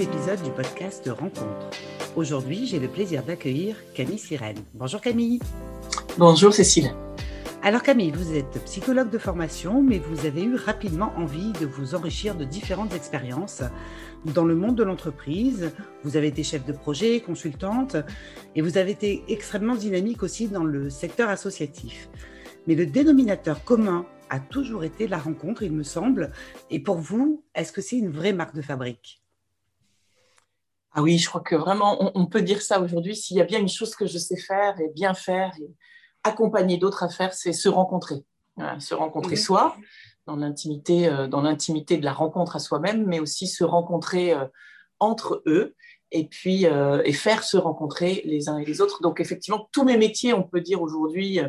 Nouvel épisode du podcast Rencontre. Aujourd'hui, j'ai le plaisir d'accueillir Camille Sirène. Bonjour Camille. Bonjour Cécile. Alors Camille, vous êtes psychologue de formation, mais vous avez eu rapidement envie de vous enrichir de différentes expériences dans le monde de l'entreprise. Vous avez été chef de projet, consultante, et vous avez été extrêmement dynamique aussi dans le secteur associatif. Mais le dénominateur commun a toujours été la rencontre, il me semble. Et pour vous, est-ce que c'est une vraie marque de fabrique? Ah oui, je crois que vraiment, on, peut dire ça aujourd'hui. S'il y a bien une chose que je sais faire et bien faire et accompagner d'autres à faire, c'est se rencontrer. se rencontrer soi, dans l'intimité, euh, dans l'intimité de la rencontre à soi-même, mais aussi se rencontrer euh, entre eux et puis euh, et faire se rencontrer les uns et les autres. Donc effectivement, tous mes métiers, on peut dire aujourd'hui,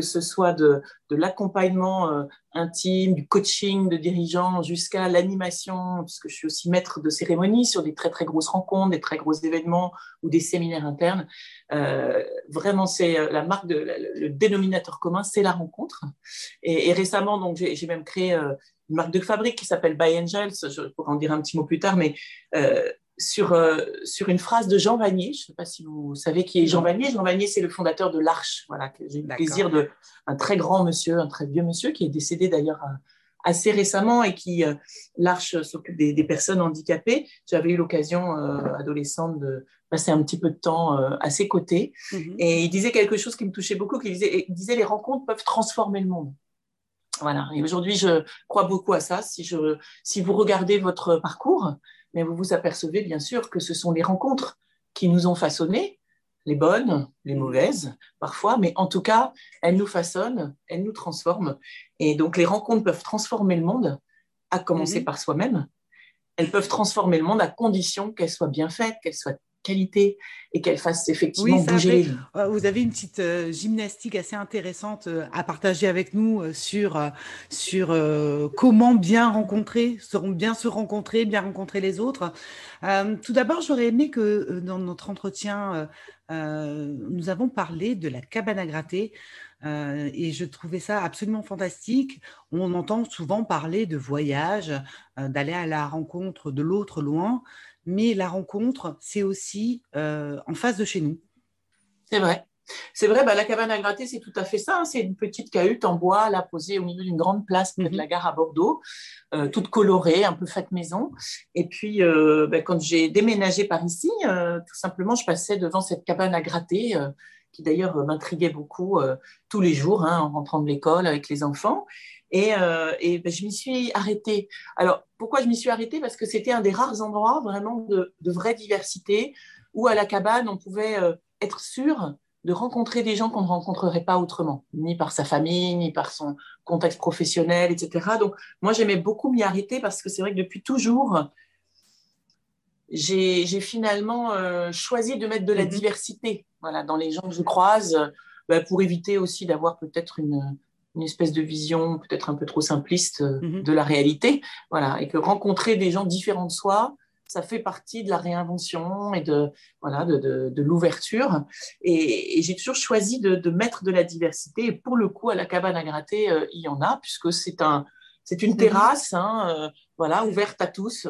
que ce soit de, l'accompagnement euh, intime, du coaching de dirigeants jusqu'à l'animation, puisque je suis aussi maître de cérémonie sur des très très grosses rencontres, des très gros événements ou des séminaires internes. Euh, vraiment, c'est euh, la marque, le, dénominateur commun, c'est la rencontre. Et, récemment, donc j'ai même créé une marque de fabrique qui s'appelle By Angels. Je pourrais en dire un petit mot plus tard, mais sur, euh, sur une phrase de Jean Vanier. Je ne sais pas si vous savez qui est Jean Vanier. Jean Vanier, c'est le fondateur de l'Arche. Voilà, j'ai eu le plaisir de un très grand monsieur, un très vieux monsieur qui est décédé d'ailleurs euh, assez récemment et qui euh, l'Arche s'occupe des, personnes handicapées. J'avais eu l'occasion adolescente de passer un petit peu de temps à ses côtés mhm. et il disait quelque chose qui me touchait beaucoup. Qui disait, il disait les rencontres peuvent transformer le monde. Voilà. Et aujourd'hui, je crois beaucoup à ça. Si, je, si vous regardez votre parcours, mais vous vous apercevez bien sûr que ce sont les rencontres qui nous ont façonnés, les bonnes, les mauvaises parfois, mais en tout cas, elles nous façonnent, elles nous transforment. Et donc les rencontres peuvent transformer le monde, à commencer mhm. par soi-même. Elles peuvent transformer le monde à condition qu'elles soient bien faites, qu'elles soient qualité et qu'elle fasse effectivement bouger. Euh, vous avez une petite euh, gymnastique assez intéressante euh, à partager avec nous sur, sur comment bien rencontrer, bien se rencontrer, bien rencontrer les autres. tout d'abord, j'aurais aimé que dans notre entretien, nous avons parlé de la cabane à gratter. et je trouvais ça absolument fantastique. On entend souvent parler de voyage, d'aller à la rencontre de l'autre loin mais la rencontre, c'est aussi euh, en face de chez nous. C'est vrai. C'est vrai, bah, la cabane à gratter, c'est tout à fait ça. Hein. C'est une petite cahute en bois, là, posée au milieu d'une grande place près de mhm. la gare à Bordeaux, euh, toute colorée, un peu faite maison. Et puis, euh, bah, quand j'ai déménagé par ici, tout simplement, je passais devant cette cabane à gratter, qui d'ailleurs m'intriguait beaucoup tous les jours, hein, en rentrant de l'école avec les enfants. Et, euh, et ben, je m'y suis arrêtée. Alors, pourquoi je m'y suis arrêtée? Parce que c'était un des rares endroits vraiment de, de, vraie diversité où à la cabane, on pouvait euh, être sûr de rencontrer des gens qu'on ne rencontrerait pas autrement, ni par sa famille, ni par son contexte professionnel, etc. Donc, moi, j'aimais beaucoup m'y arrêter parce que c'est vrai que depuis toujours, j'ai finalement euh, choisi de mettre de la mm-hmm. diversité voilà, dans les gens que je croise, ben, pour éviter aussi d'avoir peut-être une, une espèce de vision peut-être un peu trop simpliste euh, mhm. de la réalité. Voilà, et que rencontrer des gens différents de soi, ça fait partie de la réinvention et de voilà de, de, l'ouverture. Et, j'ai toujours choisi de, de, mettre de la diversité. Et pour le coup, à la cabane à gratter, euh, il y en a puisque c'est un c'est une mhm. terrasse, hein, euh, voilà, ouverte à tous.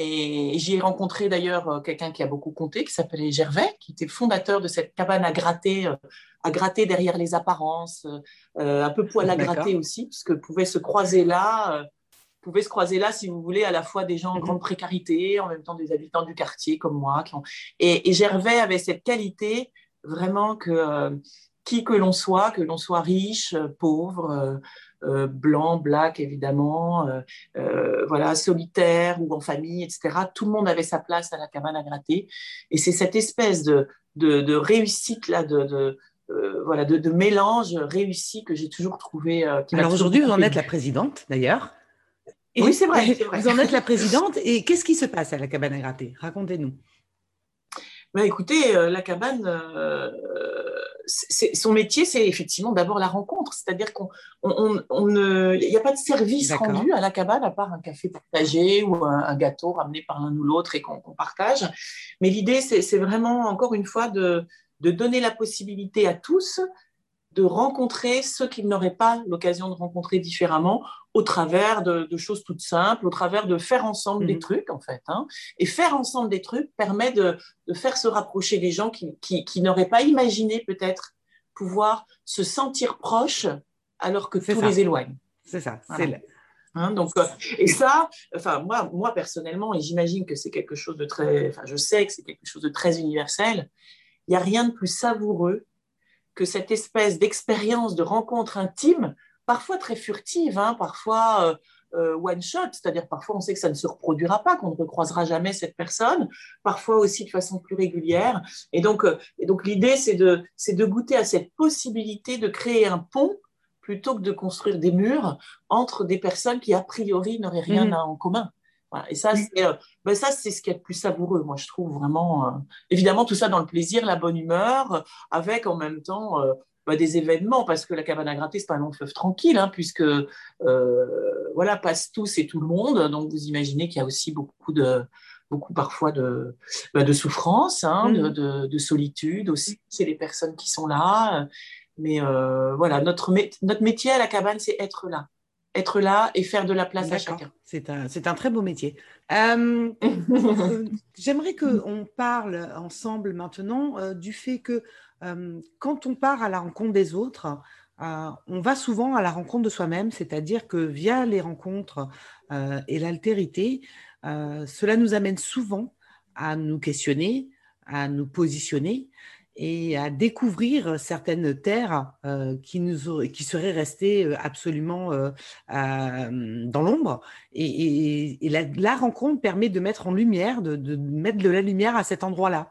Et j'y ai rencontré d'ailleurs quelqu'un qui a beaucoup compté, qui s'appelait Gervais, qui était fondateur de cette cabane à gratter à gratter derrière les apparences, euh, un peu poil à gratter aussi, parce que pouvaient se croiser là, euh, pouvaient se croiser là, si vous voulez, à la fois des gens en mhm. grande précarité, en même temps des habitants du quartier comme moi. et, Gervais avait cette qualité vraiment que euh, qui que l'on soit, que l'on soit riche, pauvre, blanc, black évidemment, voilà, solitaire ou en famille, etc. Tout le monde avait sa place à la cabane à gratter. Et c'est cette espèce de, de, réussite là, de, euh, voilà, de, mélange réussi que j'ai toujours trouvé. Euh, Alors aujourd'hui, vous en êtes la présidente d'ailleurs. Oui, c'est vrai, Vous en êtes la présidente. Et qu'est-ce qui se passe à la cabane à gratter? Racontez-nous. Ben, écoutez, euh, la cabane, son métier, c'est effectivement d'abord la rencontre. C'est-à-dire qu'il n'y a pas de service rendu à la cabane à part un café partagé ou un, gâteau ramené par l'un ou l'autre et qu'on partage. Mais l'idée, c'est vraiment, encore une fois, de, de donner la possibilité à tous de rencontrer ceux qu'ils n'auraient pas l'occasion de rencontrer différemment au travers de, choses toutes simples, au travers de faire ensemble des mhm. trucs, en fait. Hein. Et faire ensemble des trucs permet de, faire se rapprocher des gens qui, n'auraient pas imaginé peut-être pouvoir se sentir proches alors que tout les éloigne. C'est ça, c'est Hein, donc, euh, et ça, enfin, moi, moi personnellement, et j'imagine que c'est quelque chose de très, enfin, je sais que c'est quelque chose de très universel, il n'y a rien de plus savoureux que cette espèce d'expérience de rencontre intime, parfois très furtive, hein, parfois euh, euh, one shot, c'est-à-dire parfois on sait que ça ne se reproduira pas, qu'on ne recroisera jamais cette personne, parfois aussi de façon plus régulière. Et donc, et donc l'idée, c'est de, c'est de goûter à cette possibilité de créer un pont plutôt que de construire des murs entre des personnes qui, a priori, n'auraient rien mhm. en commun. Et ça, c'est euh, ben ça, c'est ce qui est le plus savoureux, moi, je trouve vraiment. Euh, évidemment, tout ça dans le plaisir, la bonne humeur, avec en même temps euh, ben, des événements, parce que la cabane à gratter, c'est pas un long fleuve tranquille, hein, puisque voilà, passe tous et tout le monde. Donc, vous imaginez qu'il y a aussi beaucoup de beaucoup parfois de, ben, de souffrance, hein, mhm. de, de, solitude aussi. C'est les personnes qui sont là. Mais euh, voilà, notre, notre métier à la cabane, c'est être là. Être là et faire de la place à chacun. C'est un, un, très beau métier. Euh, euh, j'aimerais qu'on parle ensemble maintenant du fait que quand on part à la rencontre des autres, on va souvent à la rencontre de soi-même, c'est-à-dire que via les rencontres et l'altérité, cela nous amène souvent à nous questionner, à nous positionner et à découvrir certaines terres euh, qui, nous qui seraient restées euh, absolument euh, dans l'ombre. Et, la, rencontre permet de mettre en lumière, de, mettre de la lumière à cet endroit-là.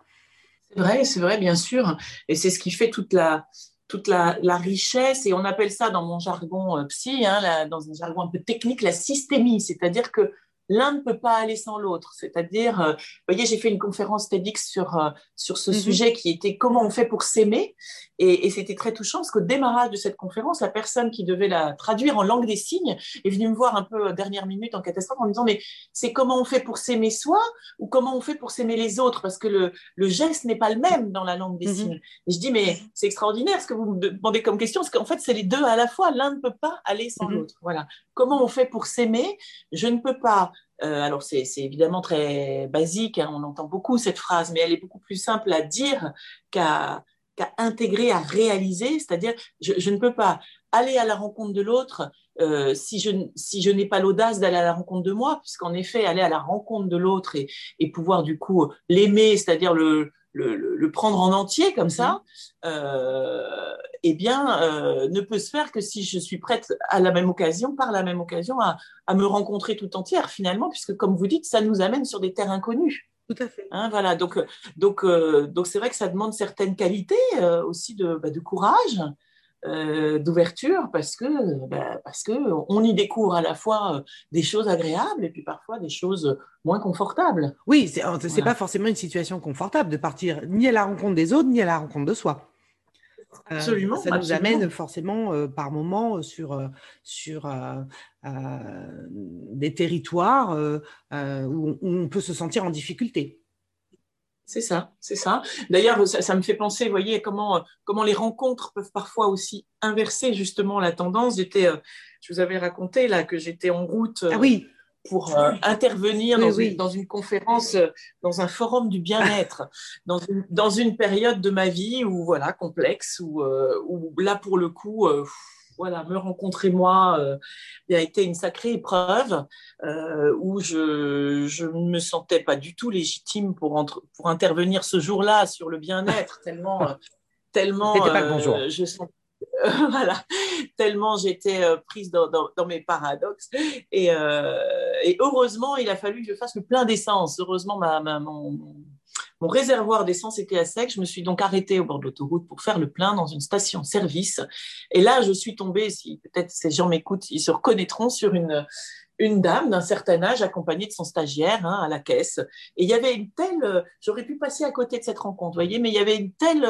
C'est vrai, c'est vrai, bien sûr. Et c'est ce qui fait toute la, toute la, richesse, et on appelle ça dans mon jargon psy, hein, dans un jargon un peu technique, la systémie, c'est-à-dire que l'un ne peut pas aller sans l'autre. C'est-à-dire, euh, vous voyez, j'ai fait une conférence TEDx sur, euh, sur ce mhm. sujet qui était comment on fait pour s'aimer. Et, c'était très touchant parce qu'au démarrage de cette conférence, la personne qui devait la traduire en langue des signes est venue me voir un peu dernière minute en catastrophe en me disant mais c'est comment on fait pour s'aimer soi ou comment on fait pour s'aimer les autres? Parce que le, le geste n'est pas le même dans la langue des mhm. signes. Et je dis mais c'est extraordinaire ce que vous me demandez comme question parce qu'en fait c'est les deux à la fois. L'un ne peut pas aller sans mhm. l'autre. Voilà. Comment on fait pour s'aimer? Je ne peux pas euh, alors c'est évidemment très basique, hein, on entend beaucoup cette phrase, mais elle est beaucoup plus simple à dire qu'à intégrer, à réaliser. C'est-à-dire, je, ne peux pas aller à la rencontre de l'autre euh, si je, si je n'ai pas l'audace d'aller à la rencontre de moi, puisqu'en effet, aller à la rencontre de l'autre et, et, pouvoir du coup l'aimer, c'est-à-dire le, le, prendre en entier comme ça, mhm. euh, eh bien, euh, ne peut se faire que si je suis prête à la même occasion, par la même occasion, à, me rencontrer tout entière finalement, puisque comme vous dites, ça nous amène sur des terres inconnues. Tout à fait. Hein, voilà, donc donc euh, donc c'est vrai que ça demande certaines qualités aussi de, bah, de courage, euh, d'ouverture parce que bah, parce que on y découvre à la fois euh, des choses agréables et puis parfois des choses moins confortables. Oui, c'est n'est pas forcément une situation confortable de partir ni à la rencontre des autres ni à la rencontre de soi. Euh, absolument. ça nous amène forcément par moments sur, sur des territoires où, on peut se sentir en difficulté. C'est ça, c'est ça. D'ailleurs, ça, me fait penser, vous voyez, comment, comment les rencontres peuvent parfois aussi inverser justement la tendance. J'étais, euh, je vous avais raconté là que j'étais en route ah oui. pour euh, intervenir dans, Une, dans, Une, conférence, euh, dans un forum du bien-être, dans, une, dans une période de ma vie où voilà complexe, où, où là pour le coup voilà, me rencontrer moi euh, a été une sacrée épreuve euh, où je ne me sentais pas du tout légitime pour, pour intervenir ce jour-là sur le bien-être, tellement, euh, tellement je sens, voilà, tellement j'étais prise dans, dans, mes paradoxes. Et, et, heureusement, il a fallu que je fasse le plein d'essence. Heureusement, ma, ma mon, mon réservoir d'essence était à sec. Je me suis donc arrêtée au bord de l'autoroute pour faire le plein dans une station-service. Et là, je suis tombée, si peut-être ces gens m'écoutent, ils se reconnaîtront sur une, dame d'un certain âge accompagnée de son stagiaire hein, à la caisse. Et il y avait une telle, j'aurais pu passer à côté de cette rencontre, voyez, mais il y avait une telle,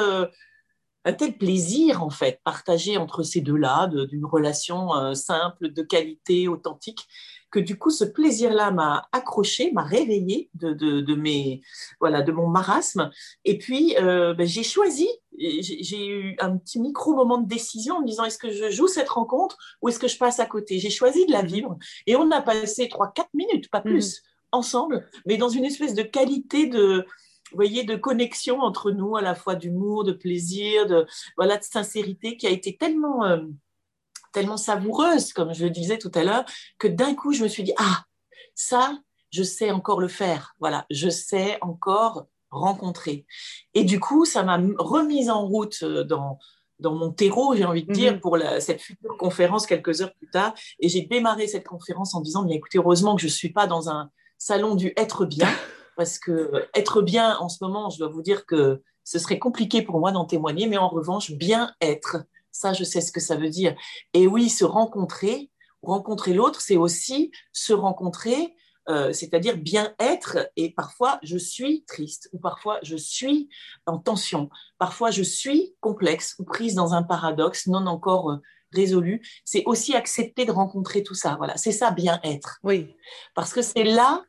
un tel plaisir en fait partagé entre ces deux-là, d'une relation euh, simple, de qualité, authentique, que du coup, ce plaisir-là m'a accroché, m'a réveillé de, de, mes, voilà, de mon marasme. Et puis, euh, ben, j'ai choisi, j'ai eu un petit micro-moment de décision en me disant est-ce que je joue cette rencontre ou est-ce que je passe à côté? J'ai choisi de la mmh. vivre. Et on a passé 3-4 minutes, pas mmh. plus, ensemble, mais dans une espèce de qualité de voyez, de connexion entre nous, à la fois d'humour, de plaisir, de, voilà, de sincérité, qui a été tellement, euh, tellement savoureuse, comme je le disais tout à l'heure, que d'un coup, je me suis dit, ah, ça, je sais encore le faire. Voilà, je sais encore rencontrer. Et du coup, ça m'a remise en route euh, dans, dans mon terreau, j'ai envie de dire, mhm. pour cette future conférence quelques heures plus tard. Et j'ai démarré cette conférence en disant, mais écoutez, heureusement que je ne suis pas dans un salon du être bien, parce que être bien en ce moment, je dois vous dire que ce serait compliqué pour moi d'en témoigner, mais en revanche, bien être, ça, je sais ce que ça veut dire. Et oui, se rencontrer, rencontrer l'autre, c'est aussi se rencontrer, euh, c'est-à-dire bien être. Et parfois, je suis triste, ou parfois, je suis en tension, parfois, je suis complexe ou prise dans un paradoxe non encore euh, résolu. C'est aussi accepter de rencontrer tout ça. Voilà, c'est ça bien être. Oui. Parce que c'est là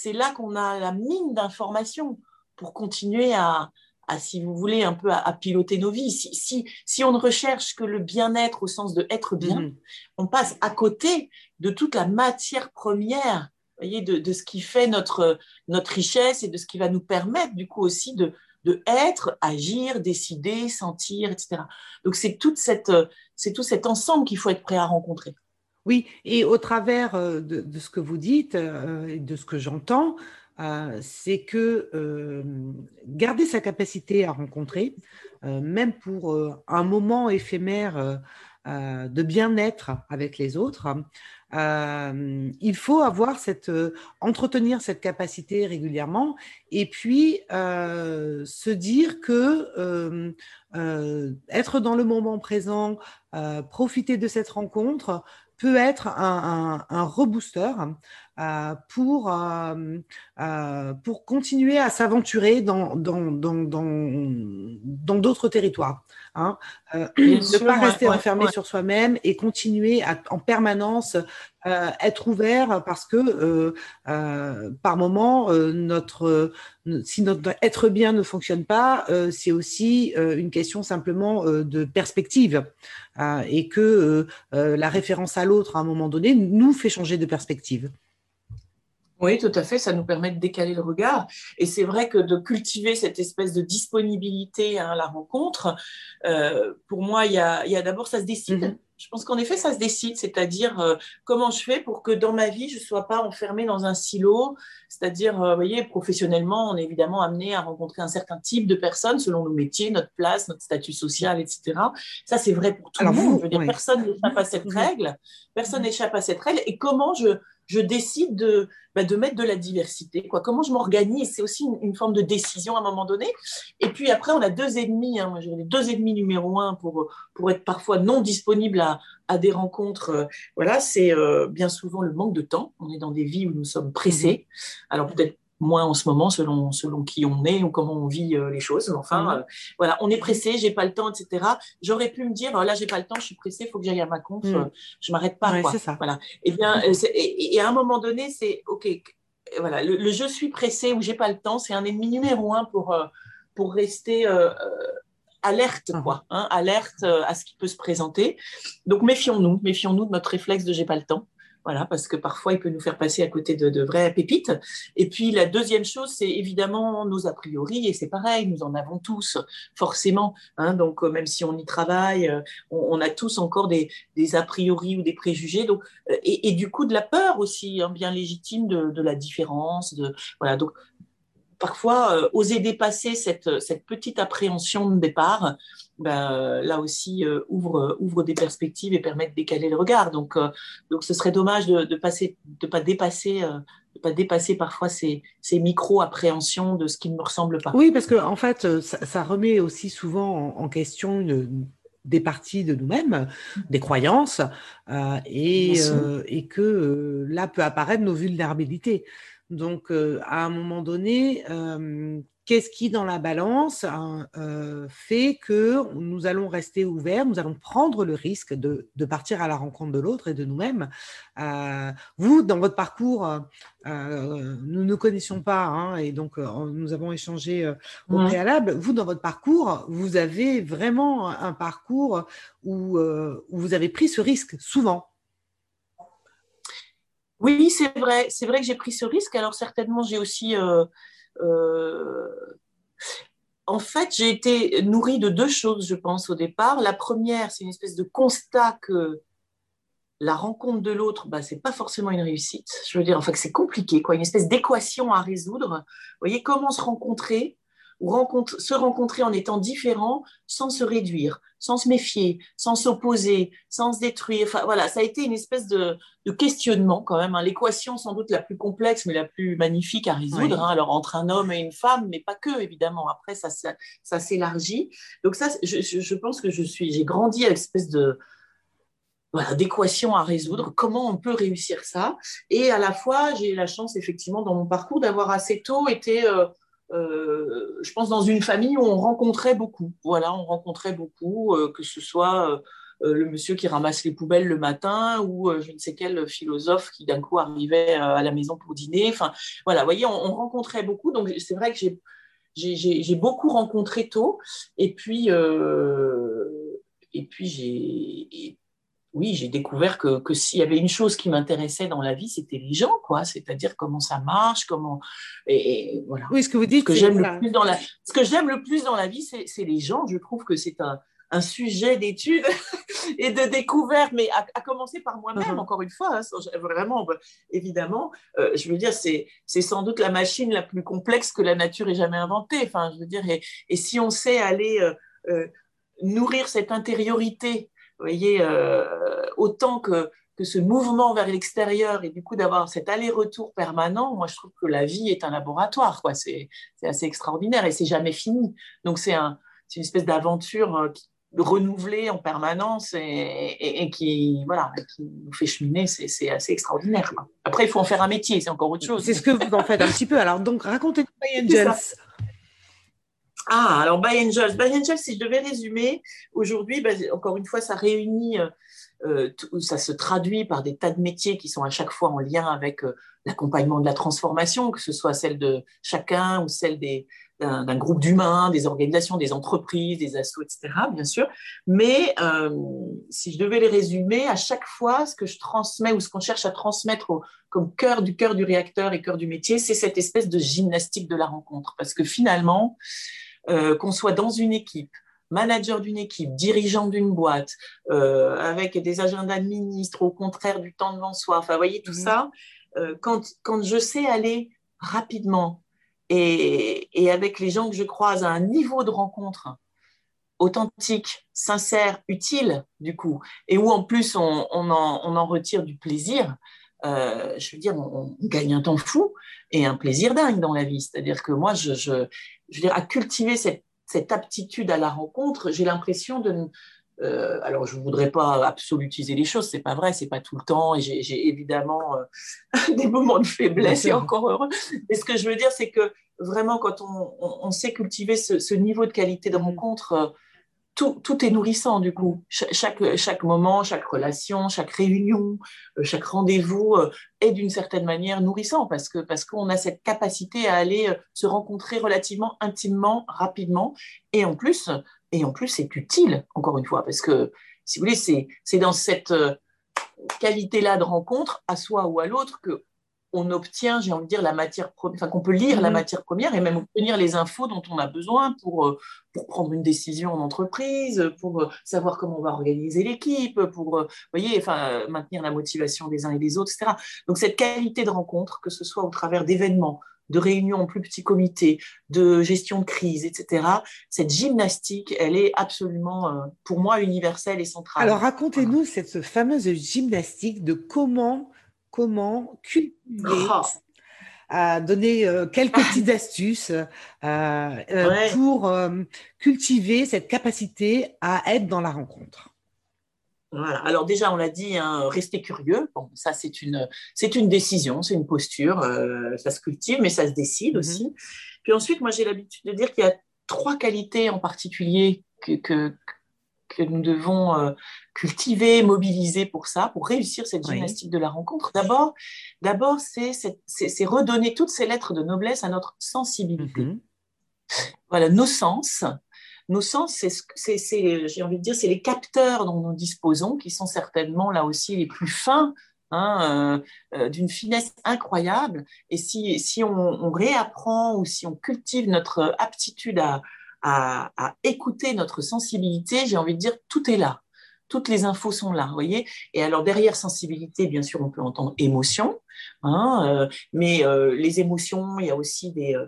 c'est là qu'on a la mine d'informations pour continuer à, si vous voulez, un peu à, piloter nos vies. Si, si, on ne recherche que le bien-être au sens de être bien, mhm. on passe à côté de toute la matière première, voyez, de, ce qui fait notre, notre richesse et de ce qui va nous permettre, du coup, aussi de, de être, agir, décider, sentir, etc. Donc, c'est toute cette, c'est tout cet ensemble qu'il faut être prêt à rencontrer. Oui, et au travers euh, de, ce que vous dites euh, et de ce que j'entends, c'est que garder sa capacité à rencontrer, même pour un moment éphémère de bien-être avec les autres, il faut avoir cette, entretenir cette capacité régulièrement et puis se dire que être dans le moment présent, profiter de cette rencontre peut être un, rebooster euh, pour, euh, euh, pour continuer à s'aventurer dans, dans, dans, dans, d'autres territoires. Hein. ne pas rester enfermé sur soi-même et continuer à, en permanence être ouvert parce que par moment, notre, si notre être bien ne fonctionne pas, c'est aussi une question simplement de perspective et que la référence à l'autre à un moment donné nous fait changer de perspective. Oui, tout à fait, ça nous permet de décaler le regard. Et c'est vrai que de cultiver cette espèce de disponibilité à la rencontre, euh, pour moi, il y a, d'abord, ça se décide. Mm-hmm. Je pense qu'en effet, ça se décide, c'est-à-dire euh, comment je fais pour que dans ma vie, je ne sois pas enfermée dans un silo, c'est-à-dire, euh, vous voyez, professionnellement, on est évidemment amené à rencontrer un certain type de personnes selon nos métiers, notre place, notre statut social, etc. Ça, c'est vrai pour tout le monde. je veux dire, personne n'échappe à cette mm-hmm. règle, personne n'échappe à cette règle. Et comment je, je décide de, bah, de mettre de la diversité. Quoi. Comment je m'organise, c'est aussi une, forme de décision à un moment donné. Et puis après, on a deux ennemis. Hein. Moi, j'ai deux ennemis numéro un pour, pour être parfois non disponible à, à des rencontres. Euh, voilà, c'est euh, bien souvent le manque de temps. On est dans des vies où nous sommes pressés. Mmh. Alors peut-être moins en ce moment selon, selon qui on est ou comment on vit euh, les choses. Enfin, mhm. euh, voilà, on est pressé, j'ai pas le temps, etc. J'aurais pu me dire, là, j'ai pas le temps, je suis pressé, il faut que j'aille à ma conf, euh, je m'arrête pas. quoi. Ça. Voilà. Et eh bien, et, à un moment donné, c'est OK. Voilà, le, je suis pressé ou j'ai pas le temps, c'est un ennemi numéro un pour, pour rester alerte, mhm. quoi, hein, alerte à ce qui peut se présenter. Donc méfions-nous, méfions-nous de notre réflexe de j'ai pas le temps. Voilà, parce que parfois, il peut nous faire passer à côté de, de vraies pépites. Et puis, la deuxième chose, c'est évidemment nos a priori, et c'est pareil, nous en avons tous, forcément. Hein, donc, euh, même si on y travaille, euh, on, a tous encore des, des, a priori ou des préjugés. Donc, euh, et, du coup, de la peur aussi, hein, bien légitime de, de, la différence. De, voilà, donc, parfois, oser dépasser cette, cette petite appréhension de départ, ben, là aussi euh, ouvre, ouvre des perspectives et permet de décaler le regard. Donc, euh, donc ce serait dommage de ne passer, de pas dépasser, euh, de pas dépasser parfois ces, ces micro-appréhensions de ce qui ne me ressemble pas. Oui, parce que en fait, ça, remet aussi souvent en, question des parties de nous-mêmes, des croyances, et, et, que là peut apparaître nos vulnérabilités. Donc, à un moment donné, qu'est-ce qui, dans la balance, hein, euh, fait que nous allons rester ouverts, nous allons prendre le risque de, partir à la rencontre de l'autre et de nous-mêmes? Euh, vous, dans votre parcours, euh, nous ne connaissions pas, hein, et donc nous avons échangé au préalable. Vous, dans votre parcours, vous avez vraiment un parcours où, où vous avez pris ce risque souvent. Oui, c'est vrai. C'est vrai que j'ai pris ce risque. Alors certainement, j'ai aussi euh, en fait, j'ai été nourrie de deux choses, je pense, au départ. La première, c'est une espèce de constat que la rencontre de l'autre, bah, ce n'est pas forcément une réussite. Je veux dire, enfin, que c'est compliqué, quoi. Une espèce d'équation à résoudre. Vous voyez, comment se rencontrer ou rencontre, se rencontrer en étant différent sans se réduire, sans se méfier, sans s'opposer, sans se détruire. Enfin, voilà, ça a été une espèce de, questionnement quand même. Hein. L'équation sans doute la plus complexe, mais la plus magnifique à résoudre. Hein. Alors entre un homme et une femme, mais pas que évidemment. Après, ça, ça, s'élargit. Donc ça, je, pense que je suis, j'ai grandi à une espèce de voilà, d'équation à résoudre, comment on peut réussir ça. Et à la fois, j'ai eu la chance, effectivement, dans mon parcours, d'avoir assez tôt été euh, je pense, dans une famille où on rencontrait beaucoup. Voilà, on rencontrait beaucoup, euh, que ce soit euh, le monsieur qui ramasse les poubelles le matin ou je ne sais quel philosophe qui d'un coup arrivait à la maison pour dîner. Enfin, voilà, vous voyez, on, rencontrait beaucoup. Donc, c'est vrai que j'ai beaucoup rencontré tôt. Et puis, et puis j'ai oui, j'ai découvert que, que s'il y avait une chose qui m'intéressait dans la vie, c'était les gens, quoi. C'est-à-dire comment ça marche, comment. Et, voilà. Oui, ce que vous dites. Ce que j'aime le plus dans la, ce que j'aime le plus dans la vie, c'est les gens. Je trouve que c'est un, un sujet d'étude et de découverte, mais à, commencer par moi-même, uh-huh. encore une fois, hein, vraiment, bah, évidemment, euh, je veux dire, c'est, c'est sans doute la machine la plus complexe que la nature ait jamais inventée. Enfin, je veux dire, et, et si on sait aller euh, euh, nourrir cette intériorité voyez, euh, autant que, que ce mouvement vers l'extérieur et du coup d'avoir cet aller-retour permanent, moi je trouve que la vie est un laboratoire, quoi. C'est, assez extraordinaire et c'est jamais fini. Donc c'est, un, une espèce d'aventure euh, renouvelée en permanence et, et, qui, voilà, qui nous fait cheminer, c'est, assez extraordinaire. Après, il faut en faire un métier, c'est encore autre chose. C'est ce que vous en faites un petit peu. Alors donc racontez-nous Angels. Ah, alors By Angels. By Angels, si je devais résumer, aujourd'hui, ben, encore une fois, ça réunit, euh, euh, ça se traduit par des tas de métiers qui sont à chaque fois en lien avec euh, l'accompagnement de la transformation, que ce soit celle de chacun ou celle d'un groupe d'humains, des organisations, des entreprises, des assos, etc., bien sûr. Mais si je devais les résumer, à chaque fois, ce que je transmets ou ce qu'on cherche à transmettre comme cœur du cœur du réacteur et cœur du métier, c'est cette espèce de gymnastique de la rencontre. Parce que finalement, euh, qu'on soit dans une équipe, manager d'une équipe, dirigeant d'une boîte, euh, avec des agendas de ministres, au contraire du temps devant soi, enfin, vous voyez, tout mhm. ça, euh, quand, quand je sais aller rapidement et, et, avec les gens que je croise à un niveau de rencontre authentique, sincère, utile, du coup, et où en plus on, on, en, on en, retire du plaisir, je veux dire, on, gagne un temps fou et un plaisir dingue dans la vie. C'est-à-dire que moi, je, je, je veux dire, à cultiver cette, cette aptitude à la rencontre, j'ai l'impression de euh, alors, je ne voudrais pas absolutiser les choses, c'est pas vrai, c'est pas tout le temps, et j'ai évidemment euh, des moments de faiblesse, et encore heureux. Mais ce que je veux dire, c'est que vraiment, quand on, on, sait cultiver ce, ce, niveau de qualité de rencontre, tout, est nourrissant du coup. Chaque, chaque moment, chaque relation, chaque réunion, euh, chaque rendez-vous euh, est d'une certaine manière nourrissant parce que parce qu'on a cette capacité à aller euh, se rencontrer relativement intimement, rapidement, et en plus, et en plus, c'est utile encore une fois parce que si vous voulez, c'est c'est dans cette qualité-là de rencontre à soi ou à l'autre que on obtient, j'ai envie de dire, la matière première, enfin qu'on peut lire la mhm. matière première et même obtenir les infos dont on a besoin pour, euh, pour prendre une décision en entreprise, pour euh, savoir comment on va organiser l'équipe, pour, euh, voyez, enfin, maintenir la motivation des uns et des autres, etc. Donc cette qualité de rencontre, que ce soit au travers d'événements, de réunions en plus petits comités, de gestion de crise, etc. Cette gymnastique, elle est absolument, pour moi, universelle et centrale. Alors racontez-nous cette fameuse gymnastique de comment comment cultiver, à donner euh, quelques petites astuces euh, euh, pour cultiver cette capacité à être dans la rencontre. Voilà. Alors déjà, on l'a dit, hein, rester curieux. Bon, ça c'est une, c'est une décision, c'est une posture. ça se cultive, mais ça se décide mm-hmm. aussi. Puis ensuite, moi, j'ai l'habitude de dire qu'il y a trois qualités en particulier que, que, que nous devons euh, cultiver, mobiliser pour ça, pour réussir cette gymnastique de la rencontre. D'abord, d'abord c'est, c'est, redonner toutes ces lettres de noblesse à notre sensibilité. Mm-hmm. Voilà, nos sens. Nos sens, c'est, c'est, j'ai envie de dire, c'est les capteurs dont nous disposons, qui sont certainement là aussi les plus fins Hein, euh, euh, d'une finesse incroyable. Et si, si on, on, réapprend ou si on cultive notre aptitude à, à, écouter notre sensibilité, j'ai envie de dire, tout est là. Toutes les infos sont là, vous voyez. Et alors derrière sensibilité, bien sûr, on peut entendre émotion, hein, euh, mais euh, les émotions, il y a aussi des, euh,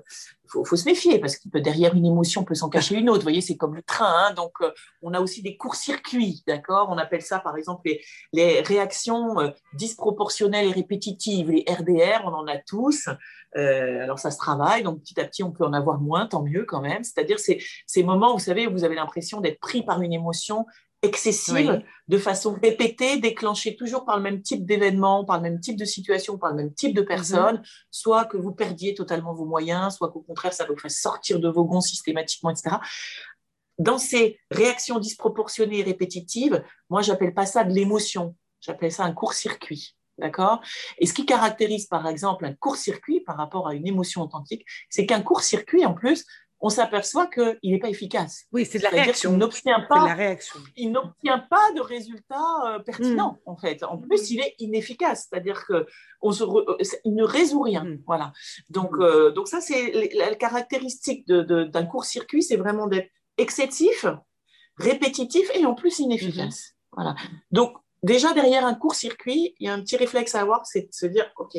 faut, se méfier parce que derrière une émotion peut s'en cacher une autre. Vous voyez, c'est comme le train. Hein, donc, euh, on a aussi des courts-circuits, d'accord On appelle ça, par exemple, les, réactions disproportionnelles et répétitives, les RDR. On en a tous. Alors, ça se travaille. Donc, petit à petit, on peut en avoir moins, tant mieux quand même. C'est-à-dire, c'est ces moments, vous savez, où vous avez l'impression d'être pris par une émotion excessive, de façon répétée, déclenchée toujours par le même type d'événement, par le même type de situation, par le même type de personne, mhm. soit que vous perdiez totalement vos moyens, soit qu'au contraire, ça vous fait sortir de vos gonds systématiquement, etc. Dans ces réactions disproportionnées et répétitives, moi, j'appelle pas ça de l'émotion, j'appelle ça un court-circuit. D'accord? Et ce qui caractérise, par exemple, un court-circuit par rapport à une émotion authentique, c'est qu'un court-circuit, en plus, on s'aperçoit qu'il n'est pas efficace. Oui, c'est de la réaction. Il n'obtient pas, la réaction. Il n'obtient pas de résultats euh, pertinents, hmm. en fait. En plus, il est inefficace, c'est-à-dire que on se euh, ne résout rien. Hmm. Voilà. Donc, hmm. euh, donc ça, c'est la caractéristique d'un court-circuit, c'est vraiment d'être excessif, répétitif et en plus inefficace. Voilà. Donc, déjà derrière un court-circuit, il y a un petit réflexe à avoir, c'est de se dire, ok,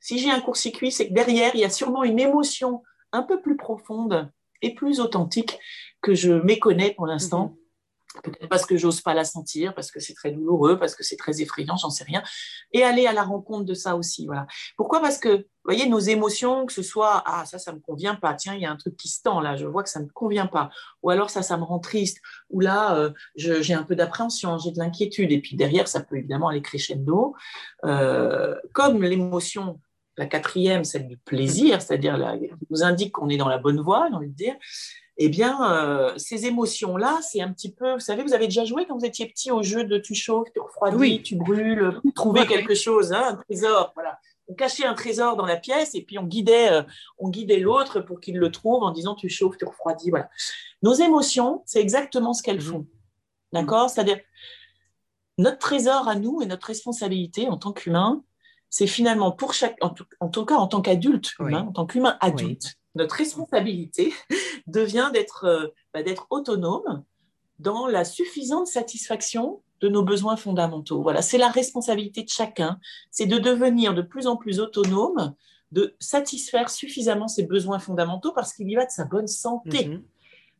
si j'ai un court-circuit, c'est que derrière, il y a sûrement une émotion un peu plus profonde et plus authentique que je méconnais pour l'instant. Mhm. Peut-être parce que j'ose pas la sentir, parce que c'est très douloureux, parce que c'est très effrayant, j'en sais rien. Et aller à la rencontre de ça aussi. Voilà. Pourquoi? Parce que, vous voyez, nos émotions, que ce soit ah ça, ça me convient pas. Tiens, il y a un truc qui se tend là. Je vois que ça me convient pas. Ou alors ça, ça me rend triste. Ou là, euh, j'ai un peu d'appréhension, j'ai de l'inquiétude. Et puis derrière, ça peut évidemment aller crescendo. Euh, comme l'émotion la quatrième, celle du plaisir, c'est-à-dire qui nous indique qu'on est dans la bonne voie, j'ai envie de dire, eh bien, euh, ces émotions-là, c'est un petit peu, vous savez, vous avez déjà joué quand vous étiez petit au jeu de tu chauffes, tu refroidis, tu brûles, trouver quelque chose, hein, un trésor, voilà. On cachait un trésor dans la pièce et puis on guidait, euh, on guidait l'autre pour qu'il le trouve en disant tu chauffes, tu refroidis, voilà. Nos émotions, c'est exactement ce qu'elles mmh. font, d'accord? C'est-à-dire notre trésor à nous et notre responsabilité en tant qu'humain, c'est finalement pour chaque, en tout, cas en tant qu'adulte en tant qu'humain adulte, notre responsabilité devient d'être euh, bah, d'être autonome dans la suffisante satisfaction de nos besoins fondamentaux. Voilà, c'est la responsabilité de chacun, c'est de devenir de plus en plus autonome, de satisfaire suffisamment ses besoins fondamentaux parce qu'il y va de sa bonne santé. Mhm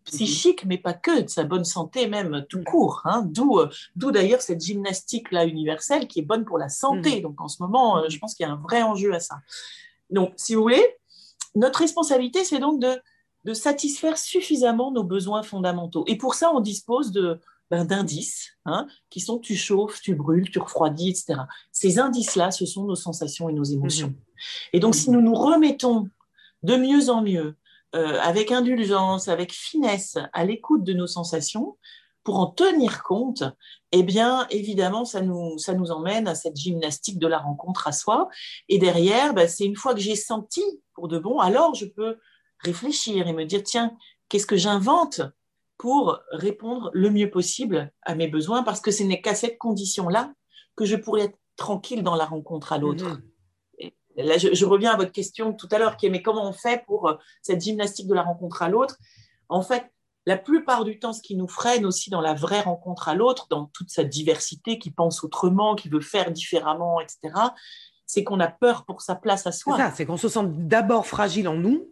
psychique, mais pas que, de sa bonne santé même tout court. Hein. Euh, d'où, d'ailleurs cette gymnastique-là universelle qui est bonne pour la santé. Mm. Donc en ce moment, euh, je pense qu'il y a un vrai enjeu à ça. Donc, si vous voulez, notre responsabilité, c'est donc de, de satisfaire suffisamment nos besoins fondamentaux. Et pour ça, on dispose de, ben, d'indices hein, qui sont tu chauffes, tu brûles, tu refroidis, etc. Ces indices-là, ce sont nos sensations et nos émotions. Et donc, si nous nous remettons de mieux en mieux euh, avec indulgence, avec finesse, à l'écoute de nos sensations, pour en tenir compte, eh bien, évidemment, ça nous, ça nous emmène à cette gymnastique de la rencontre à soi. Et derrière, bah, c'est une fois que j'ai senti pour de bon, alors je peux réfléchir et me dire, tiens, qu'est-ce que j'invente pour répondre le mieux possible à mes besoins, parce que ce n'est qu'à cette condition-là que je pourrais être tranquille dans la rencontre à l'autre. Mmh Là, je, reviens à votre question tout à l'heure, qui est mais comment on fait pour euh, cette gymnastique de la rencontre à l'autre? En fait, la plupart du temps, ce qui nous freine aussi dans la vraie rencontre à l'autre, dans toute sa diversité, qui pense autrement, qui veut faire différemment, etc., c'est qu'on a peur pour sa place à soi. C'est ça, c'est qu'on se sent d'abord fragile en nous.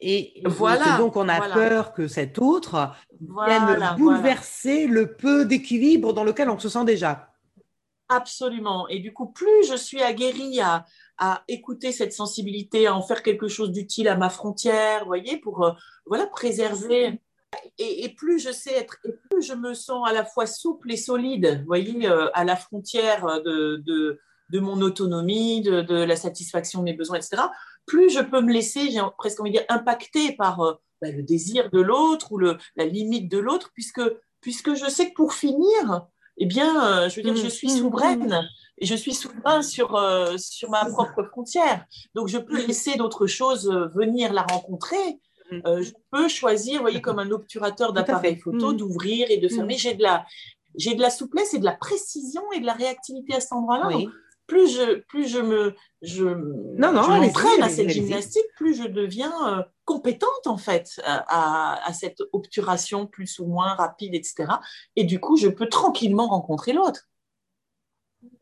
Et voilà, donc on a peur que cet autre vienne bouleverser le peu d'équilibre dans lequel on se sent déjà. Absolument. Et du coup, plus je suis aguerrie à, à écouter cette sensibilité, à en faire quelque chose d'utile à ma frontière, vous voyez, pour euh, voilà, préserver. Et, plus je sais être, et plus je me sens à la fois souple et solide, vous voyez, euh, à la frontière de, de, de mon autonomie, de, de, la satisfaction de mes besoins, etc., plus je peux me laisser, j'ai presque envie de dire, impacter par euh, bah, le désir de l'autre ou le, la limite de l'autre, puisque, puisque je sais que pour finir, eh bien, euh, je veux dire, je suis mmh, mmh, souveraine mmh. Et je suis souverain sur, euh, sur ma propre frontière. Donc, je peux laisser d'autres choses venir la rencontrer. je peux choisir, vous voyez, comme un obturateur d'appareil photo, d'ouvrir et de fermer. J'ai de la, j'ai de la souplesse et de la précision et de la réactivité à cet endroit-là. Plus je, plus je me, je, non, non, m'entraîne à cette gymnastique, plus je deviens euh, compétente en fait à, à, cette obturation plus ou moins rapide, etc. Et du coup, je peux tranquillement rencontrer l'autre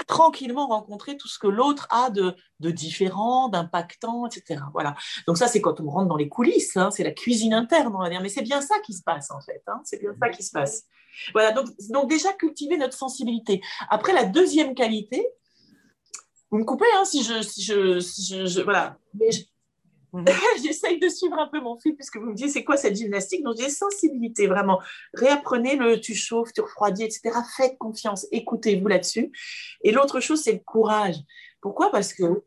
tranquillement rencontrer tout ce que l'autre a de, de différent, d'impactant, etc. Voilà. Donc ça, c'est quand on rentre dans les coulisses, hein, c'est la cuisine interne, on va dire. Mais c'est bien ça qui se passe, en fait. Hein, c'est bien ça qui se passe. Voilà, donc, donc déjà cultiver notre sensibilité. Après, la deuxième qualité, vous me coupez hein, si je, si je, je, voilà. Mais mhm. J'essaye de suivre un peu mon fil puisque vous me dites c'est quoi cette gymnastique? Donc j'ai sensibilité vraiment. Réapprenez le tu chauffes, tu refroidis, etc. Faites confiance, écoutez-vous là-dessus. Et l'autre chose c'est le courage. Pourquoi? Parce que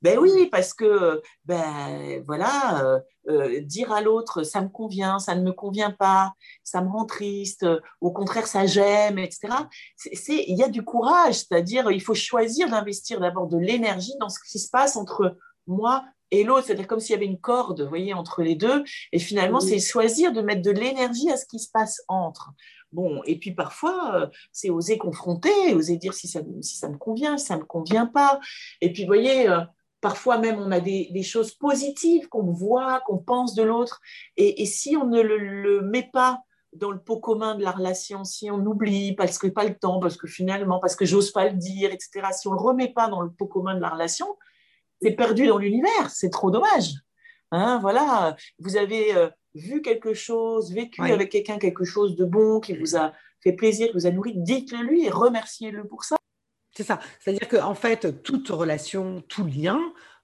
ben oui, parce que ben voilà, euh, euh, dire à l'autre ça me convient, ça ne me convient pas, ça me rend triste, au contraire ça j'aime, etc. Il y a du courage, c'est-à-dire il faut choisir d'investir d'abord de l'énergie dans ce qui se passe entre moi et l'autre, c'est-à-dire comme s'il y avait une corde, vous voyez, entre les deux, et finalement c'est choisir de mettre de l'énergie à ce qui se passe entre. Bon, et puis parfois, euh, c'est oser confronter, oser dire si ça, si ça me convient, si ça ne me convient pas. Et puis, vous voyez, Parfois même, on a des, choses positives qu'on voit, qu'on pense de l'autre. Et, si on ne le, met pas dans le pot commun de la relation, si on oublie parce que pas le temps, parce que finalement, parce que j'ose pas le dire, etc., si on le remet pas dans le pot commun de la relation, c'est perdu dans l'univers. C'est trop dommage. Hein, voilà, vous avez euh, vu quelque chose, vécu avec quelqu'un quelque chose de bon qui vous a fait plaisir, qui vous a nourri, dites-le lui et remerciez-le pour ça. C'est ça. C'est-à-dire qu'en fait, toute relation, tout lien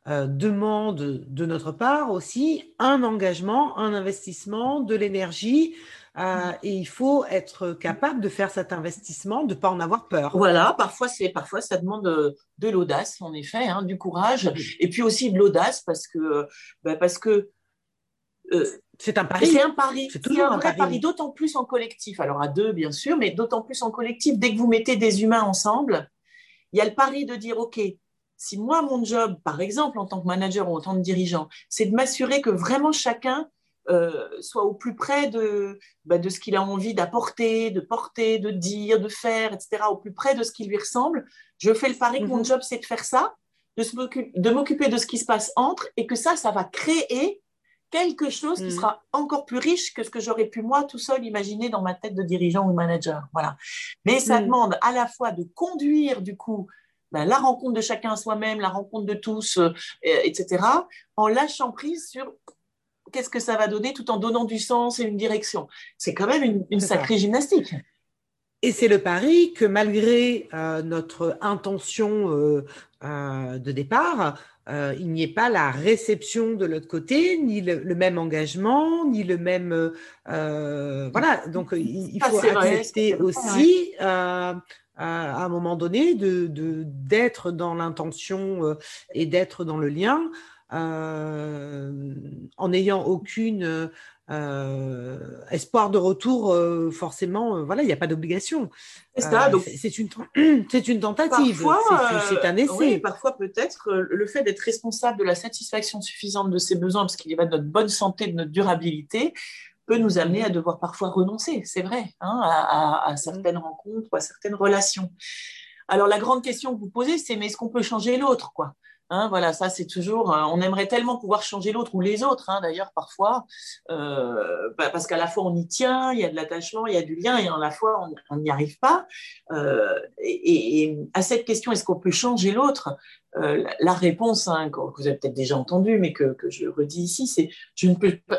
euh, demande de notre part aussi un engagement, un investissement, de l'énergie. Euh, et il faut être capable de faire cet investissement, de ne pas en avoir peur. Voilà, parfois, c'est, parfois ça demande de, l'audace, en effet, hein, du courage, et puis aussi de l'audace parce que, bah, parce que euh, c'est un pari. C'est un pari. C'est toujours un, vrai pari, d'autant plus en collectif. Alors à deux, bien sûr, mais d'autant plus en collectif. Dès que vous mettez des humains ensemble, il y a le pari de dire, OK, si moi, mon job, par exemple, en tant que manager ou en tant que dirigeant, c'est de m'assurer que vraiment chacun euh, soit au plus près de, bah, de ce qu'il a envie d'apporter, de porter, de dire, de faire, etc., au plus près de ce qui lui ressemble, je fais le pari que mon mhm. job, c'est de faire ça, de m'occuper de ce qui se passe entre, et que ça, ça va créer quelque chose qui mhm. sera encore plus riche que ce que j'aurais pu moi tout seul imaginer dans ma tête de dirigeant ou manager. Voilà. Mais ça mhm. demande à la fois de conduire du coup ben, la rencontre de chacun soi-même, la rencontre de tous, euh, etc., en lâchant prise sur qu'est-ce que ça va donner tout en donnant du sens et une direction. C'est quand même une, sacrée gymnastique. Et c'est le pari que malgré euh, notre intention euh, de départ, euh, il n'y ait pas la réception de l'autre côté, ni le, même engagement, ni le même. Euh, euh, voilà, donc il, faut accepter aussi. à un moment donné, de d'être dans l'intention et d'être dans le lien, en n'ayant aucune euh, espoir de retour, euh, forcément, euh, voilà, il n'y a pas d'obligation. c'est une, c'est une tentative, c'est un essai. parfois, peut-être, le fait d'être responsable de la satisfaction suffisante de ses besoins, parce qu'il y va de notre bonne santé, de notre durabilité, peut nous amener à devoir parfois renoncer, c'est vrai, hein, à, à, certaines rencontres ou à certaines relations. Alors, la grande question que vous posez, c'est mais est-ce qu'on peut changer l'autre quoi? Hein, voilà, ça c'est toujours. Euh, on aimerait tellement pouvoir changer l'autre ou les autres, hein, d'ailleurs parfois, euh, parce qu'à la fois on y tient, il y a de l'attachement, il y a du lien, et à la fois on n'y arrive pas. Euh, et, à cette question, est-ce qu'on peut changer l'autre La réponse, hein, que vous avez peut-être déjà entendu, mais que, je redis ici, c'est je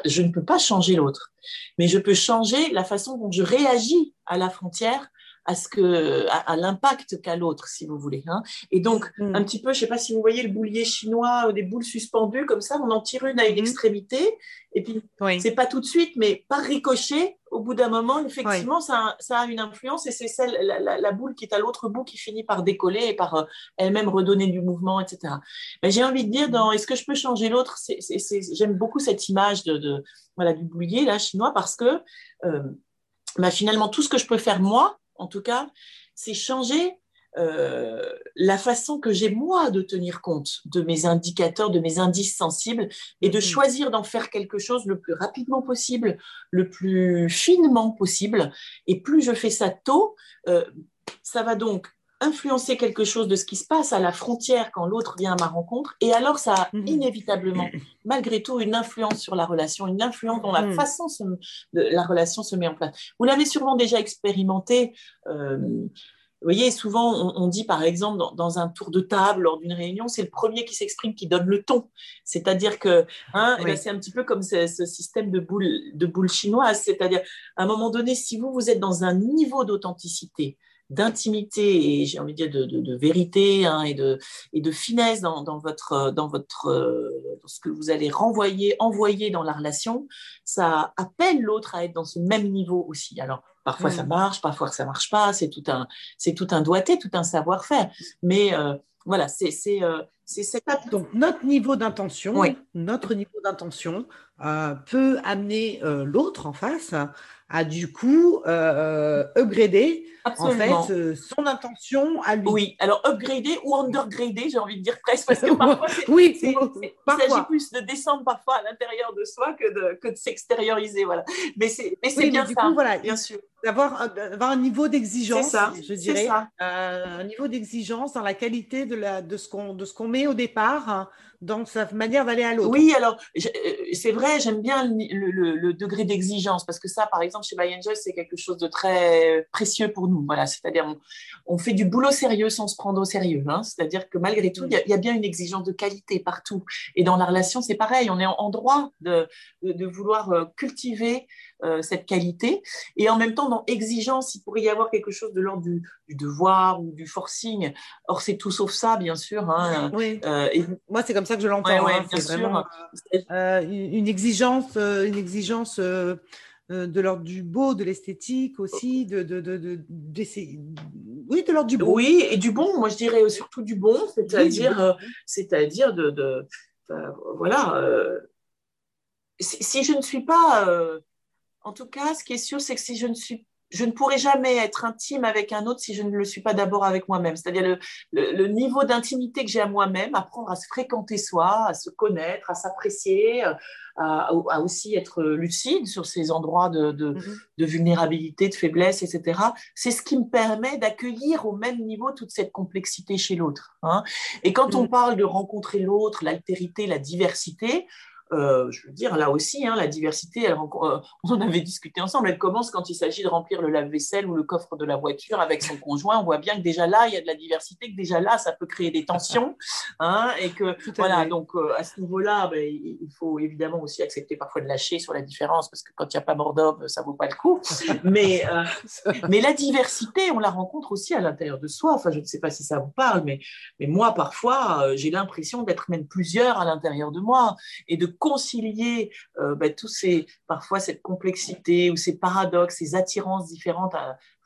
je ne peux pas changer l'autre, mais je peux changer la façon dont je réagis à la frontière à ce que à, l'impact qu'a l'autre, si vous voulez. Hein. Et donc mm. un petit peu, je sais pas si vous voyez le boulier chinois, euh, des boules suspendues comme ça, on en tire une à une mm. extrémité, et puis c'est pas tout de suite, mais par ricochet, au bout d'un moment, effectivement, ça, a une influence et c'est celle, la, boule qui est à l'autre bout qui finit par décoller et par euh, elle-même redonner du mouvement, etc. Mais j'ai envie de dire, dans est-ce que je peux changer l'autre? J'aime beaucoup cette image de, voilà, du boulier là, chinois parce que euh, bah, finalement, tout ce que je peux faire moi, en tout cas, c'est changer euh, la façon que j'ai moi de tenir compte de mes indicateurs, de mes indices sensibles et de mm. choisir d'en faire quelque chose le plus rapidement possible, le plus finement possible. Et plus je fais ça tôt, euh, ça va donc influencer quelque chose de ce qui se passe à la frontière quand l'autre vient à ma rencontre. Et alors, ça a mm. inévitablement, malgré tout, une influence sur la relation, une influence dans la mm. façon de la relation se met en place. Vous l'avez sûrement déjà expérimenté. Euh, vous voyez, souvent, on, dit par exemple dans, un tour de table lors d'une réunion, c'est le premier qui s'exprime qui donne le ton. C'est-à-dire que hein, eh ben, c'est un petit peu comme ce, système de boule, de boule chinoise. C'est-à-dire, à un moment donné, si vous, vous êtes dans un niveau d'authenticité, d'intimité et j'ai envie de dire de, vérité hein, et, de, et de finesse dans, votre, dans, votre, dans ce que vous allez renvoyer, envoyer dans la relation, ça appelle l'autre à être dans ce même niveau aussi. Alors, Parfois ça marche, parfois ça marche pas. C'est tout un, c'est tout un doigté, tout un savoir-faire. Mais euh, voilà, c'est c'est euh, cette Donc notre niveau d'intention, notre niveau d'intention euh, peut amener l'autre en face à du coup upgrader en fait euh, son intention à lui. Oui, alors upgrader ou undergrader, j'ai envie de dire presque, parce que parfois, oui, il s'agit plus de descendre parfois à l'intérieur de soi que de, que de s'extérioriser. Voilà. Mais c'est bien ça, voilà, bien sûr. D'avoir un niveau d'exigence, je dirais, euh, un niveau d'exigence dans la qualité de, la, de ce qu'on met au départ, hein, dans sa manière d'aller à l'autre. Oui, alors euh, c'est vrai, j'aime bien le, le, degré d'exigence, parce que ça, par exemple, chez By c'est quelque chose de très précieux pour nous voilà, c'est-à-dire on, fait du boulot sérieux sans se prendre au sérieux. Hein. c'est-à-dire que malgré tout, il y, a bien une exigence de qualité partout. Et dans la relation, c'est pareil. On est en, droit de, vouloir euh, cultiver euh, cette qualité. Et en même temps, dans exigence, il pourrait y avoir quelque chose de l'ordre du, devoir ou du forcing. Or, c'est tout sauf ça, bien sûr. Hein. Oui. Euh, et... Moi, c'est comme ça que je l'entends. Hein. c'est vraiment une exigence, une exigence euh, de l'ordre du beau, de l'esthétique aussi, de, de, de, oui, de l'ordre du bon. Oui, et du bon, moi je dirais surtout du bon, c'est-à-dire, euh, c'est-à-dire de, voilà, euh, si, je ne suis pas, en tout cas, ce qui est sûr, c'est que si je ne suis je ne pourrai jamais être intime avec un autre si je ne le suis pas d'abord avec moi-même. C'est-à-dire le, niveau d'intimité que j'ai à moi-même, apprendre à se fréquenter soi, à se connaître, à s'apprécier, à, aussi être lucide sur ces endroits de, mhm. de, vulnérabilité, de faiblesse, etc. C'est ce qui me permet d'accueillir au même niveau toute cette complexité chez l'autre. Hein. Et quand on mhm. parle de rencontrer l'autre, l'altérité, la diversité, euh, je veux dire, là aussi, hein, la diversité, euh, on en avait discuté ensemble, elle commence quand il s'agit de remplir le lave-vaisselle ou le coffre de la voiture avec son conjoint. On voit bien que déjà là, il y a de la diversité, que déjà là, ça peut créer des tensions. Hein, et que, voilà, donc euh, à ce niveau-là, ben, il faut évidemment aussi accepter parfois de lâcher sur la différence, parce que quand il n'y a pas mort d'homme, ça ne vaut pas le coup. Mais, mais la diversité, on la rencontre aussi à l'intérieur de soi. Enfin, je ne sais pas si ça vous parle, mais, mais moi, parfois, j'ai l'impression d'être même plusieurs à l'intérieur de moi et de concilier euh, bah, tous ces, parfois cette complexité ou ces paradoxes, ces attirances différentes,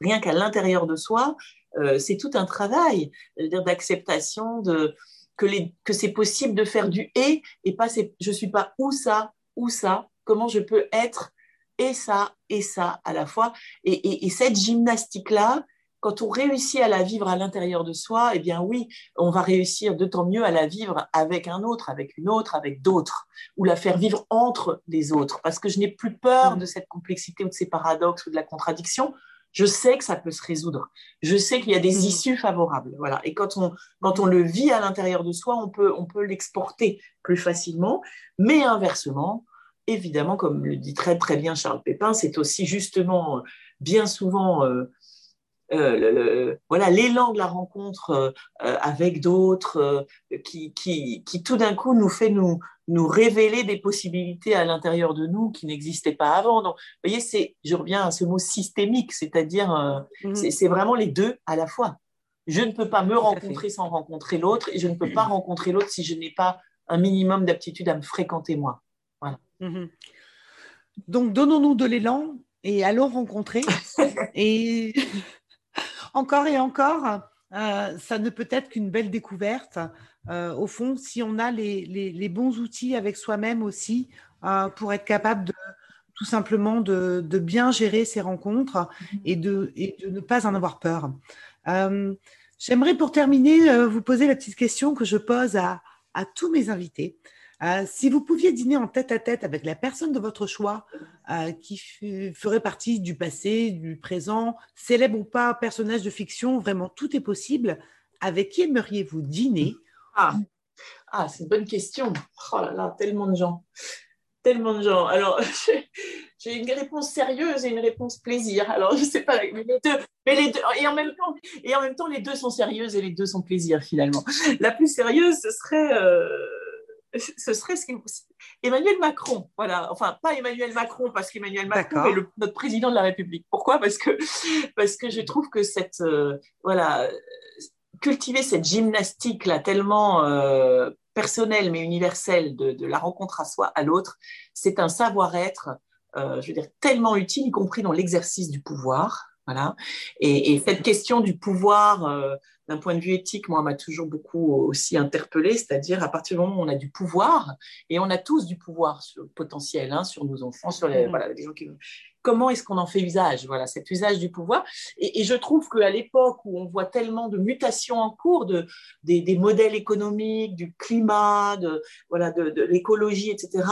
rien qu'à l'intérieur de soi, euh, c'est tout un travail d'acceptation de que, les, que c'est possible de faire du et et pas je suis pas où ça, où ça, comment je peux être et ça et ça à la fois. Et, et cette gymnastique-là, quand on réussit à la vivre à l'intérieur de soi, eh bien oui, on va réussir d'autant mieux à la vivre avec un autre, avec une autre, avec d'autres, ou la faire vivre entre les autres, parce que je n'ai plus peur de cette complexité ou de ces paradoxes ou de la contradiction. Je sais que ça peut se résoudre. Je sais qu'il y a des mm. issues favorables. Voilà. Et quand on, quand on le vit à l'intérieur de soi, on peut, on peut l'exporter plus facilement. Mais inversement, évidemment, comme le dit très très bien Charles Pépin, c'est aussi justement bien souvent euh, euh, voilà l'élan de la rencontre euh, euh, avec d'autres qui, qui, qui, tout d'un coup nous fait nous, nous révéler des possibilités à l'intérieur de nous qui n'existaient pas avant. Donc, vous voyez, c'est, je reviens à ce mot systémique, c'est-à-dire mhm. c'est vraiment les deux à la fois. Je ne peux pas me rencontrer sans rencontrer l'autre et je ne peux pas rencontrer l'autre si je n'ai pas un minimum d'aptitude à me fréquenter moi. Voilà. Mhm. Donc, donnons-nous de l'élan et allons rencontrer. et encore et encore, euh, ça ne peut être qu'une belle découverte. Euh, au fond, si on a les, bons outils avec soi-même aussi euh, pour être capable de tout simplement de, bien gérer ces rencontres et de, et de, ne pas en avoir peur. J'aimerais pour terminer vous poser la petite question que je pose à, à tous mes invités. Euh, si vous pouviez dîner en tête à tête avec la personne de votre choix euh, qui ferait partie du passé, du présent, célèbre ou pas, personnage de fiction, vraiment tout est possible, avec qui aimeriez-vous dîner? Ah, ah c'est une bonne question. Oh là là, tellement de gens. Tellement de gens. Alors, j'ai une réponse sérieuse et une réponse plaisir. Alors, je ne sais pas, mais les deux, mais les deux, et en même temps, et en même temps, les deux sont sérieuses et les deux sont plaisir finalement. La plus sérieuse, ce serait euh, ce serait ce Emmanuel Macron, voilà, enfin pas Emmanuel Macron parce qu'Emmanuel Macron est notre président de la République. Pourquoi? Parce que parce que je trouve que cette euh, voilà cultiver cette gymnastique là tellement euh, personnelle mais universelle de, la rencontre à soi à l'autre, c'est un savoir-être, euh, je veux dire tellement utile, y compris dans l'exercice du pouvoir. Voilà. Et, cette question du pouvoir, euh, d'un point de vue éthique, moi, m'a toujours beaucoup aussi interpellée, c'est-à-dire à partir du moment où on a du pouvoir, et on a tous du pouvoir sur, potentiel hein, sur nos enfants, sur les, mmh. voilà, les gens qui, comment est-ce qu'on en fait usage Voilà, cet usage du pouvoir. Et, je trouve qu'à l'époque où on voit tellement de mutations en cours, de, des, modèles économiques, du climat, de, voilà, de, l'écologie, etc.,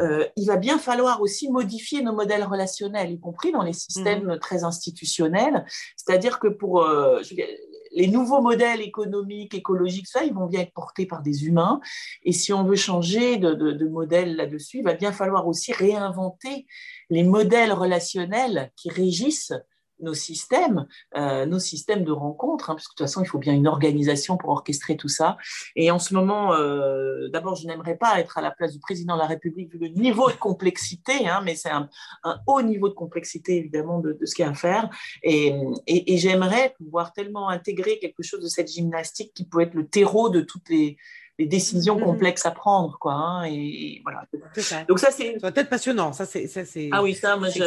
euh, il va bien falloir aussi modifier nos modèles relationnels, y compris dans les systèmes mmh. très institutionnels. C'est-à-dire que pour euh, les nouveaux modèles économiques, écologiques, ça, ils vont bien être portés par des humains. Et si on veut changer de, de modèle là-dessus, il va bien falloir aussi réinventer les modèles relationnels qui régissent nos systèmes, euh, nos systèmes de rencontres, hein, parce que de toute façon, il faut bien une organisation pour orchestrer tout ça. Et en ce moment, euh, d'abord, je n'aimerais pas être à la place du président de la République vu le niveau de complexité, hein, mais c'est un, haut niveau de complexité, évidemment, de, ce qu'il y a à faire. Et, et j'aimerais pouvoir tellement intégrer quelque chose de cette gymnastique qui peut être le terreau de toutes les les décisions mm-hmm. complexes à prendre, quoi. Hein, et, voilà. Donc ça, c'est. Ça peut-être passionnant. Ça, c'est. Ah oui, ça, moi, je,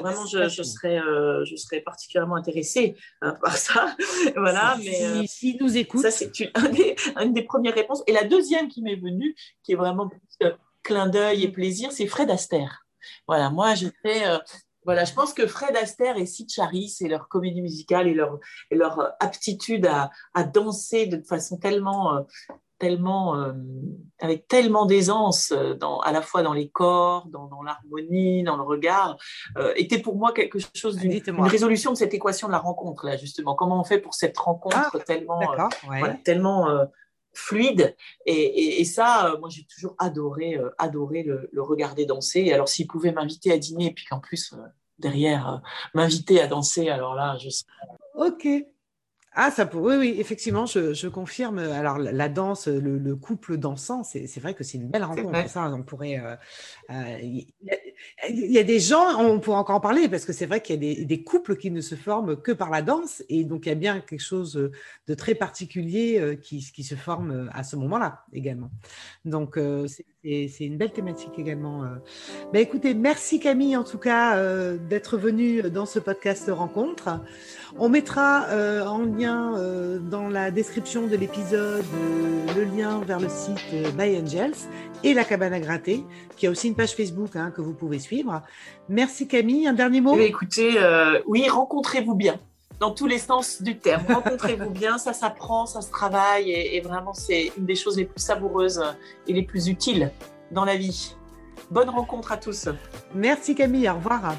vraiment, je, je, serais, euh, je serais particulièrement intéressée hein, par ça. voilà. Si, mais euh, si, nous écoute. Ça, c'est une, une, des premières réponses. Et la deuxième qui m'est venue, qui est vraiment euh, clin d'œil et plaisir, c'est Fred Astaire. Voilà, moi, j'étais. Voilà, je pense que Fred Astaire et Sid Charis et leur comédie musicale et leur, et leur aptitude à, à danser de façon tellement, tellement, euh, avec tellement d'aisance, euh, à la fois dans les corps, dans, l'harmonie, dans le regard, euh, était pour moi quelque chose d'une résolution de cette équation de la rencontre, là, justement. Comment on fait pour cette rencontre ah, tellement, tellement fluide? Et, ça, moi, j'ai toujours adoré, adoré le, le, regarder danser. alors, s'il pouvait m'inviter à dîner, et puis qu'en plus, derrière, m'inviter à danser, alors là, je serais... Ok, ah, ça peut, oui, oui, effectivement, je, confirme. Alors, la, danse, le, couple dansant, c'est vrai que c'est une belle rencontre. Ça, on pourrait. Euh, euh, il y, a des gens, on pourrait encore en parler, parce que c'est vrai qu'il y a des, couples qui ne se forment que par la danse, et donc il y a bien quelque chose de très particulier euh, qui, se forme à ce moment-là également. Donc, c'est c'est une belle thématique également. Ben écoutez, merci Camille en tout cas d'être venue dans ce podcast rencontre. On mettra euh, en lien euh, dans la description de l'épisode euh, le lien vers le site By Angels et la cabane à gratter, qui a aussi une page Facebook hein, que vous pouvez suivre. Merci Camille, un dernier mot? Eh Écoutez, oui, rencontrez-vous bien dans tous les sens du terme. Rencontrez-vous bien, ça s'apprend, ça se travaille et, et vraiment c'est une des choses les plus savoureuses et les plus utiles dans la vie. Bonne rencontre à tous. Merci Camille, au revoir.